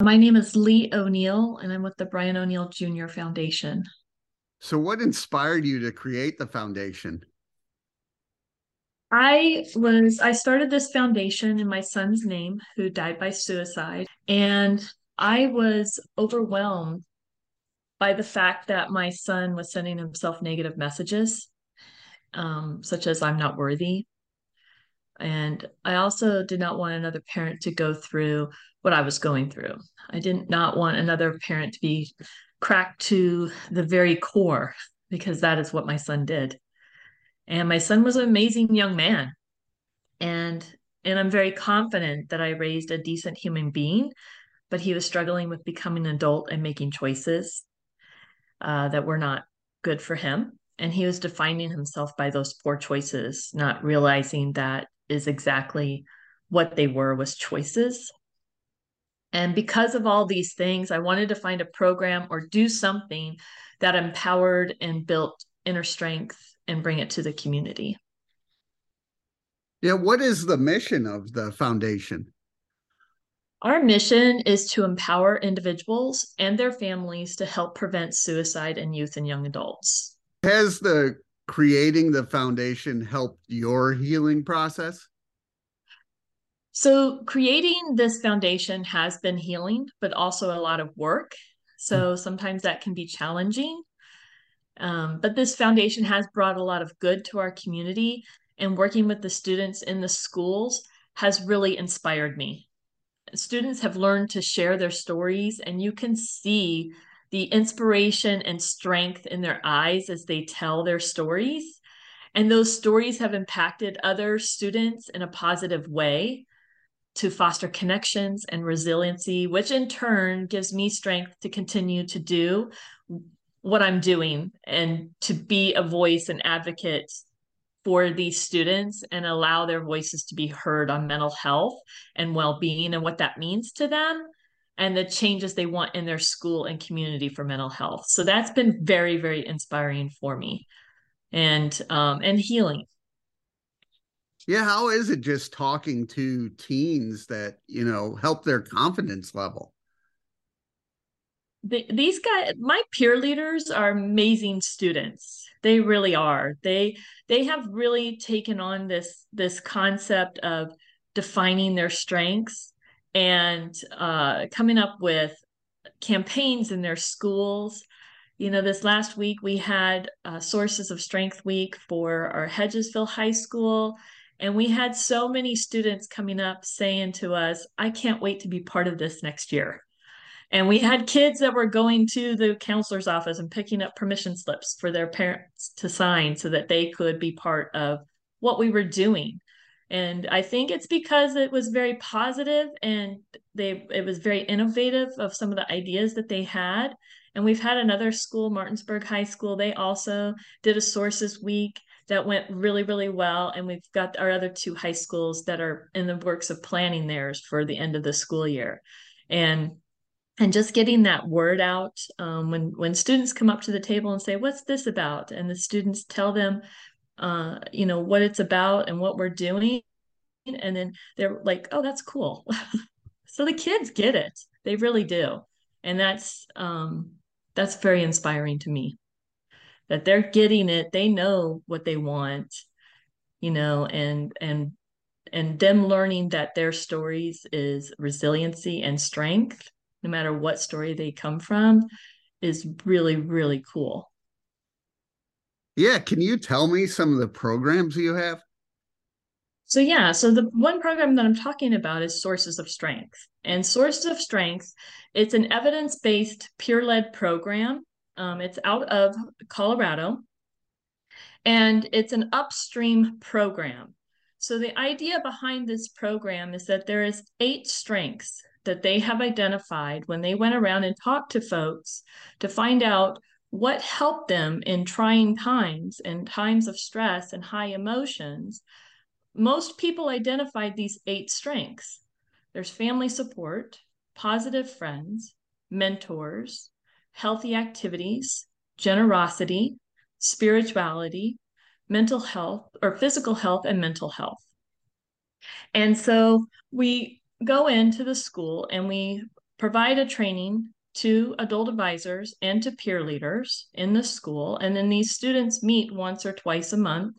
My name is Lee O'Neill, and I'm with the Brian O'Neill Jr. Foundation. So, what inspired you to create the foundation? I was I started this foundation in my son's name who died by suicide and I was overwhelmed by the fact that my son was sending himself negative messages um, such as I'm not worthy and I also did not want another parent to go through what I was going through. I did not want another parent to be cracked to the very core because that is what my son did. And my son was an amazing young man. And and I'm very confident that I raised a decent human being, but he was struggling with becoming an adult and making choices uh, that were not good for him. And he was defining himself by those poor choices, not realizing that is exactly what they were was choices. And because of all these things, I wanted to find a program or do something that empowered and built inner strength and bring it to the community. Yeah, what is the mission of the foundation? Our mission is to empower individuals and their families to help prevent suicide in youth and young adults. Has the creating the foundation helped your healing process? So, creating this foundation has been healing, but also a lot of work. So, sometimes that can be challenging. Um, but this foundation has brought a lot of good to our community, and working with the students in the schools has really inspired me. Students have learned to share their stories, and you can see the inspiration and strength in their eyes as they tell their stories. And those stories have impacted other students in a positive way to foster connections and resiliency, which in turn gives me strength to continue to do what I'm doing and to be a voice and advocate for these students and allow their voices to be heard on mental health and well-being and what that means to them and the changes they want in their school and community for mental health. So that's been very, very inspiring for me and um, and healing. Yeah, how is it just talking to teens that, you know, help their confidence level? the, these guys my peer leaders are amazing students they really are they they have really taken on this this concept of defining their strengths and uh, coming up with campaigns in their schools you know this last week we had uh, sources of strength week for our hedgesville high school and we had so many students coming up saying to us i can't wait to be part of this next year and we had kids that were going to the counselor's office and picking up permission slips for their parents to sign so that they could be part of what we were doing. And I think it's because it was very positive and they it was very innovative of some of the ideas that they had. And we've had another school, Martinsburg High School, they also did a sources week that went really, really well. And we've got our other two high schools that are in the works of planning theirs for the end of the school year. And and just getting that word out um, when when students come up to the table and say what's this about and the students tell them uh, you know what it's about and what we're doing. And then they're like oh that's cool. So the kids get it. They really do. And that's um, that's very inspiring to me. That they're getting it. They know what they want you know and and and them learning that their stories is resiliency and strength no matter what story they come from, is really, really cool. Yeah. Can you tell me some of the programs you have? So, yeah, so the one program that I'm talking about is Sources of Strength. And Sources of Strength, it's an evidence based, peer led program. Um, it's out of Colorado and it's an upstream program. So, the idea behind this program is that there is eight strengths that they have identified when they went around and talked to folks to find out what helped them in trying times and times of stress and high emotions. Most people identified these eight strengths there's family support, positive friends, mentors, healthy activities, generosity, spirituality, mental health, or physical health, and mental health. And so we go into the school and we provide a training to adult advisors and to peer leaders in the school. And then these students meet once or twice a month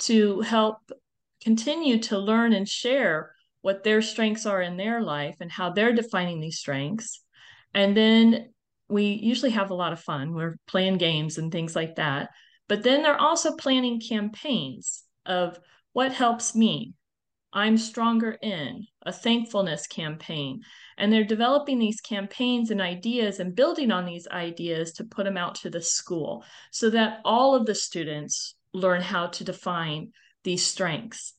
to help continue to learn and share what their strengths are in their life and how they're defining these strengths. And then we usually have a lot of fun. We're playing games and things like that. But then they're also planning campaigns of what helps me. I'm stronger in a thankfulness campaign. And they're developing these campaigns and ideas and building on these ideas to put them out to the school so that all of the students learn how to define these strengths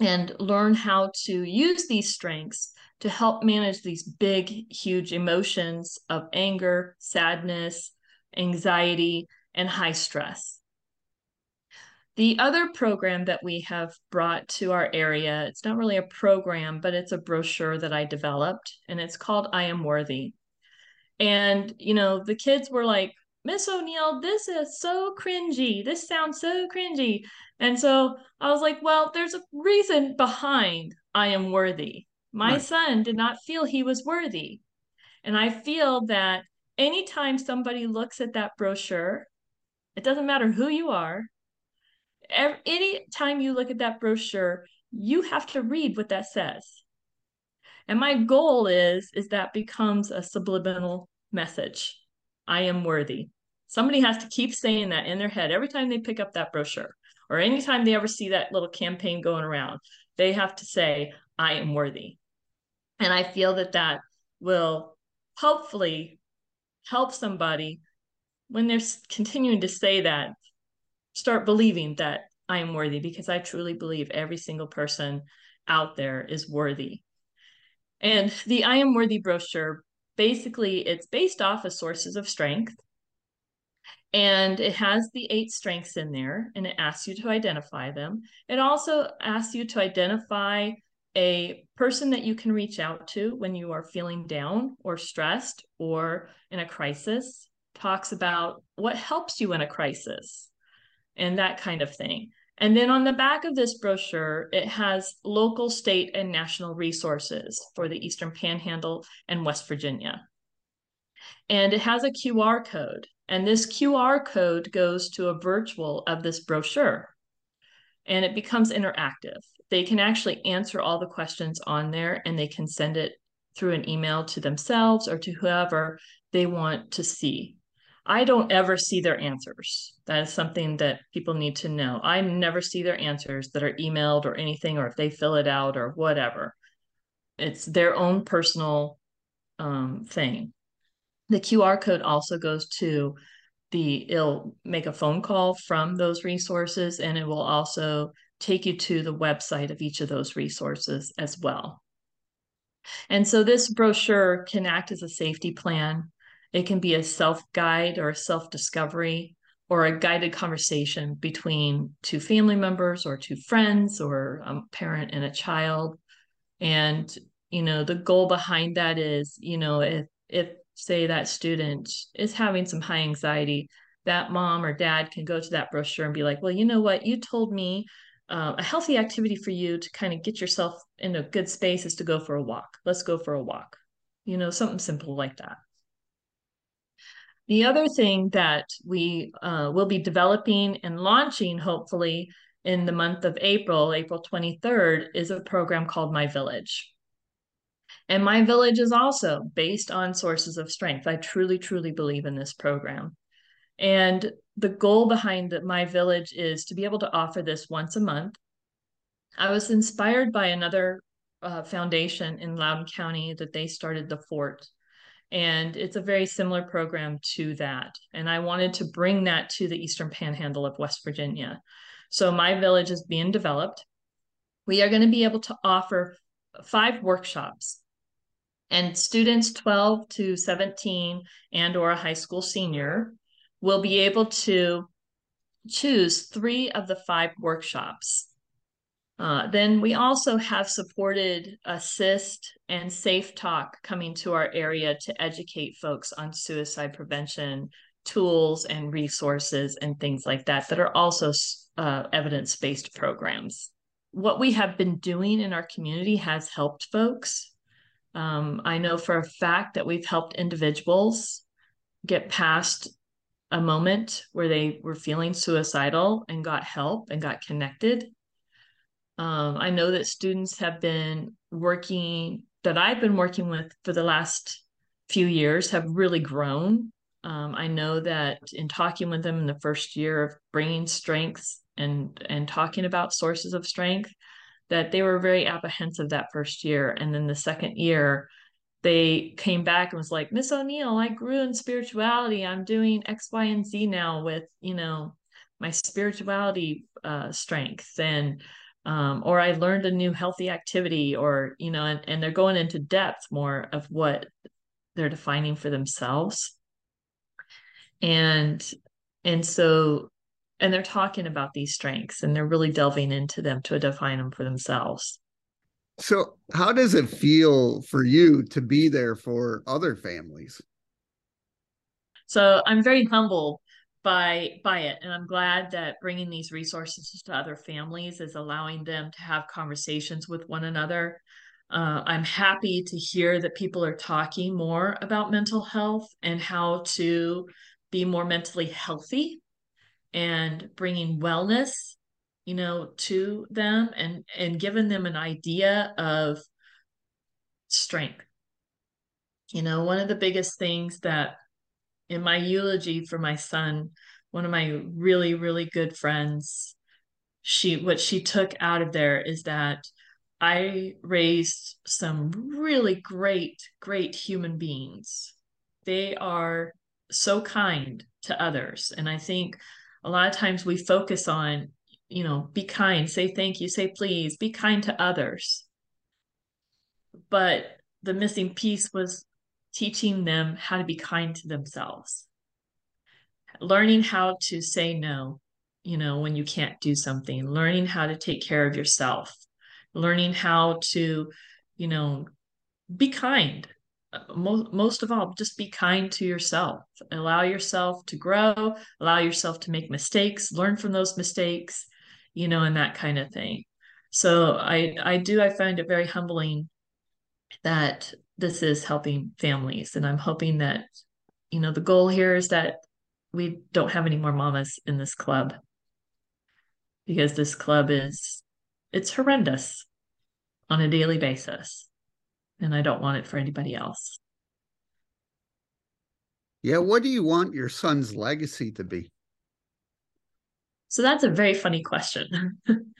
and learn how to use these strengths to help manage these big, huge emotions of anger, sadness, anxiety, and high stress. The other program that we have brought to our area, it's not really a program, but it's a brochure that I developed, and it's called I Am Worthy. And, you know, the kids were like, Miss O'Neill, this is so cringy. This sounds so cringy. And so I was like, well, there's a reason behind I am worthy. My right. son did not feel he was worthy. And I feel that anytime somebody looks at that brochure, it doesn't matter who you are, every, any time you look at that brochure, you have to read what that says. And my goal is is that becomes a subliminal message. I am worthy. Somebody has to keep saying that in their head every time they pick up that brochure or anytime they ever see that little campaign going around. They have to say, I am worthy. And I feel that that will hopefully help somebody when they're continuing to say that start believing that I am worthy because I truly believe every single person out there is worthy. And the I am worthy brochure basically it's based off of sources of strength and it has the eight strengths in there and it asks you to identify them. It also asks you to identify a person that you can reach out to when you are feeling down or stressed or in a crisis talks about what helps you in a crisis and that kind of thing. And then on the back of this brochure, it has local, state, and national resources for the Eastern Panhandle and West Virginia. And it has a QR code. And this QR code goes to a virtual of this brochure and it becomes interactive. They can actually answer all the questions on there and they can send it through an email to themselves or to whoever they want to see. I don't ever see their answers. That is something that people need to know. I never see their answers that are emailed or anything, or if they fill it out or whatever. It's their own personal um, thing. The QR code also goes to the, it'll make a phone call from those resources and it will also take you to the website of each of those resources as well. And so this brochure can act as a safety plan it can be a self guide or a self discovery or a guided conversation between two family members or two friends or a parent and a child. And, you know, the goal behind that is, you know, if, if say that student is having some high anxiety, that mom or dad can go to that brochure and be like, well, you know what, you told me uh, a healthy activity for you to kind of get yourself in a good space is to go for a walk. Let's go for a walk. You know, something simple like that. The other thing that we uh, will be developing and launching, hopefully, in the month of April, April 23rd, is a program called My Village. And My Village is also based on sources of strength. I truly, truly believe in this program. And the goal behind My Village is to be able to offer this once a month. I was inspired by another uh, foundation in Loudoun County that they started the Fort and it's a very similar program to that. And I wanted to bring that to the Eastern Panhandle of West Virginia. So my village is being developed. We are going to be able to offer five workshops and students 12 to 17 and or a high school senior will be able to choose three of the five workshops uh, then we also have supported ASIST and safeTALK coming to our area to educate folks on suicide prevention tools and resources and things like that that are also uh, evidence-based programs what we have been doing in our community has helped folks Um, I know for a fact that we've helped individuals get past a moment where they were feeling suicidal and got help and got connected. Um, I know that students have been working, that I've been working with for the last few years, have really grown. Um, I know that in talking with them in the first year of bringing strengths and and talking about sources of strength, that they were very apprehensive that first year, and then the second year, they came back and was like, Miss O'Neill, I grew in spirituality. I'm doing X, Y, and Z now with, you know, my spirituality uh, strength and um, or I learned a new healthy activity or, you know, and, and they're going into depth more of what they're defining for themselves. And and so and they're talking about these strengths and they're really delving into them to define them for themselves. So, how does it feel for you to be there for other families? So, I'm very humbled by by it and I'm glad that bringing these resources to other families is allowing them to have conversations with one another. Uh, I'm happy to hear that people are talking more about mental health and how to be more mentally healthy and bringing wellness you know to them and and giving them an idea of strength you know one of the biggest things that in my eulogy for my son one of my really really good friends she what she took out of there is that i raised some really great great human beings they are so kind to others and i think a lot of times we focus on you know, be kind, say thank you, say please, be kind to others. But the missing piece was teaching them how to be kind to themselves, learning how to say no, you know, when you can't do something, learning how to take care of yourself, learning how to, you know, be kind. Most, most of all, just be kind to yourself. Allow yourself to grow, allow yourself to make mistakes, learn from those mistakes, you know, and that kind of thing. So I I do I find it very humbling that this is helping families and I'm hoping that you know the goal here is that we don't have any more mamas in this club because this club is it's horrendous on a daily basis and I don't want it for anybody else. Yeah, what do you want your son's legacy to be? So that's a very funny question.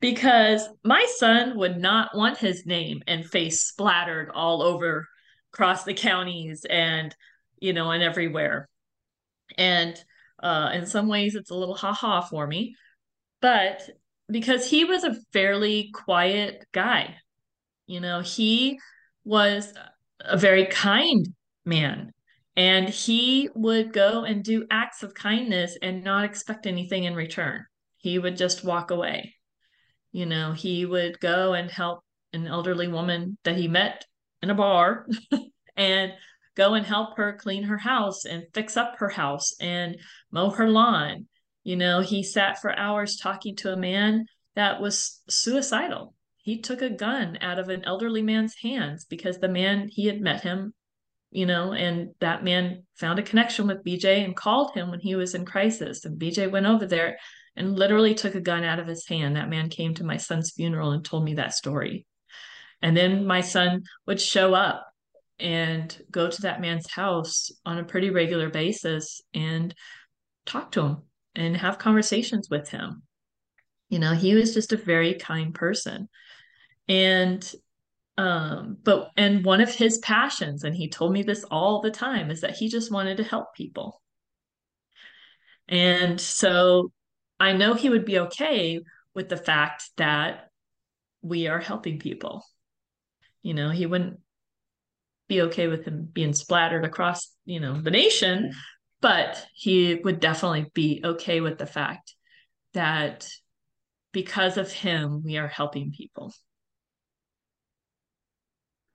because my son would not want his name and face splattered all over across the counties and you know and everywhere and uh, in some ways it's a little ha-ha for me but because he was a fairly quiet guy you know he was a very kind man and he would go and do acts of kindness and not expect anything in return. He would just walk away. You know, he would go and help an elderly woman that he met in a bar and go and help her clean her house and fix up her house and mow her lawn. You know, he sat for hours talking to a man that was suicidal. He took a gun out of an elderly man's hands because the man he had met him you know, and that man found a connection with BJ and called him when he was in crisis. And BJ went over there and literally took a gun out of his hand. That man came to my son's funeral and told me that story. And then my son would show up and go to that man's house on a pretty regular basis and talk to him and have conversations with him. You know, he was just a very kind person. And um but and one of his passions and he told me this all the time is that he just wanted to help people and so i know he would be okay with the fact that we are helping people you know he wouldn't be okay with him being splattered across you know the nation but he would definitely be okay with the fact that because of him we are helping people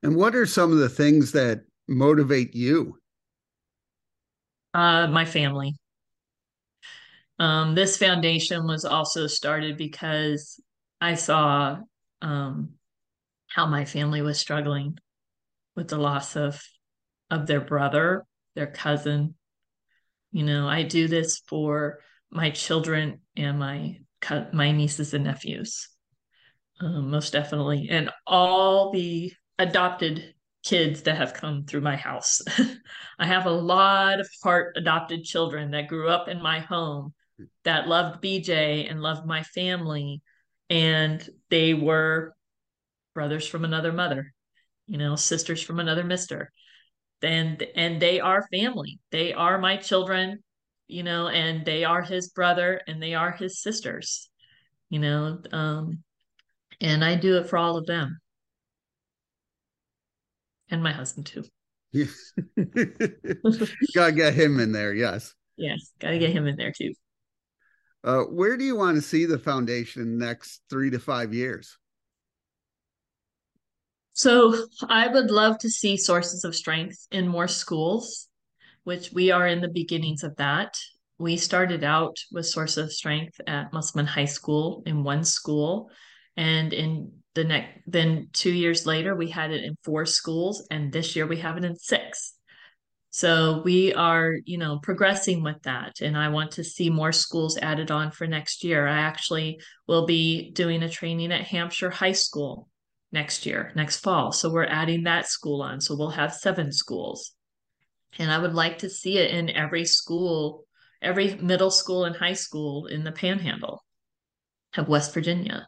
and what are some of the things that motivate you? Uh, my family. Um, this foundation was also started because I saw um, how my family was struggling. with the loss of of their brother, their cousin. You know, I do this for my children and my my nieces and nephews. Um, most definitely, and all the adopted kids that have come through my house. I have a lot of part adopted children that grew up in my home that loved BJ and loved my family. And they were brothers from another mother, you know, sisters from another mister. And and they are family. They are my children, you know, and they are his brother and they are his sisters, you know. Um, and I do it for all of them. And my husband too. Yes. gotta get him in there, yes. Yes, gotta get him in there too. Uh, where do you want to see the foundation next three to five years? So I would love to see sources of strength in more schools, which we are in the beginnings of that. We started out with source of strength at Musselman High School in one school, and in the next then two years later we had it in four schools, and this year we have it in six. So we are, you know, progressing with that. And I want to see more schools added on for next year. I actually will be doing a training at Hampshire High School next year, next fall. So we're adding that school on. So we'll have seven schools. And I would like to see it in every school, every middle school and high school in the panhandle of West Virginia.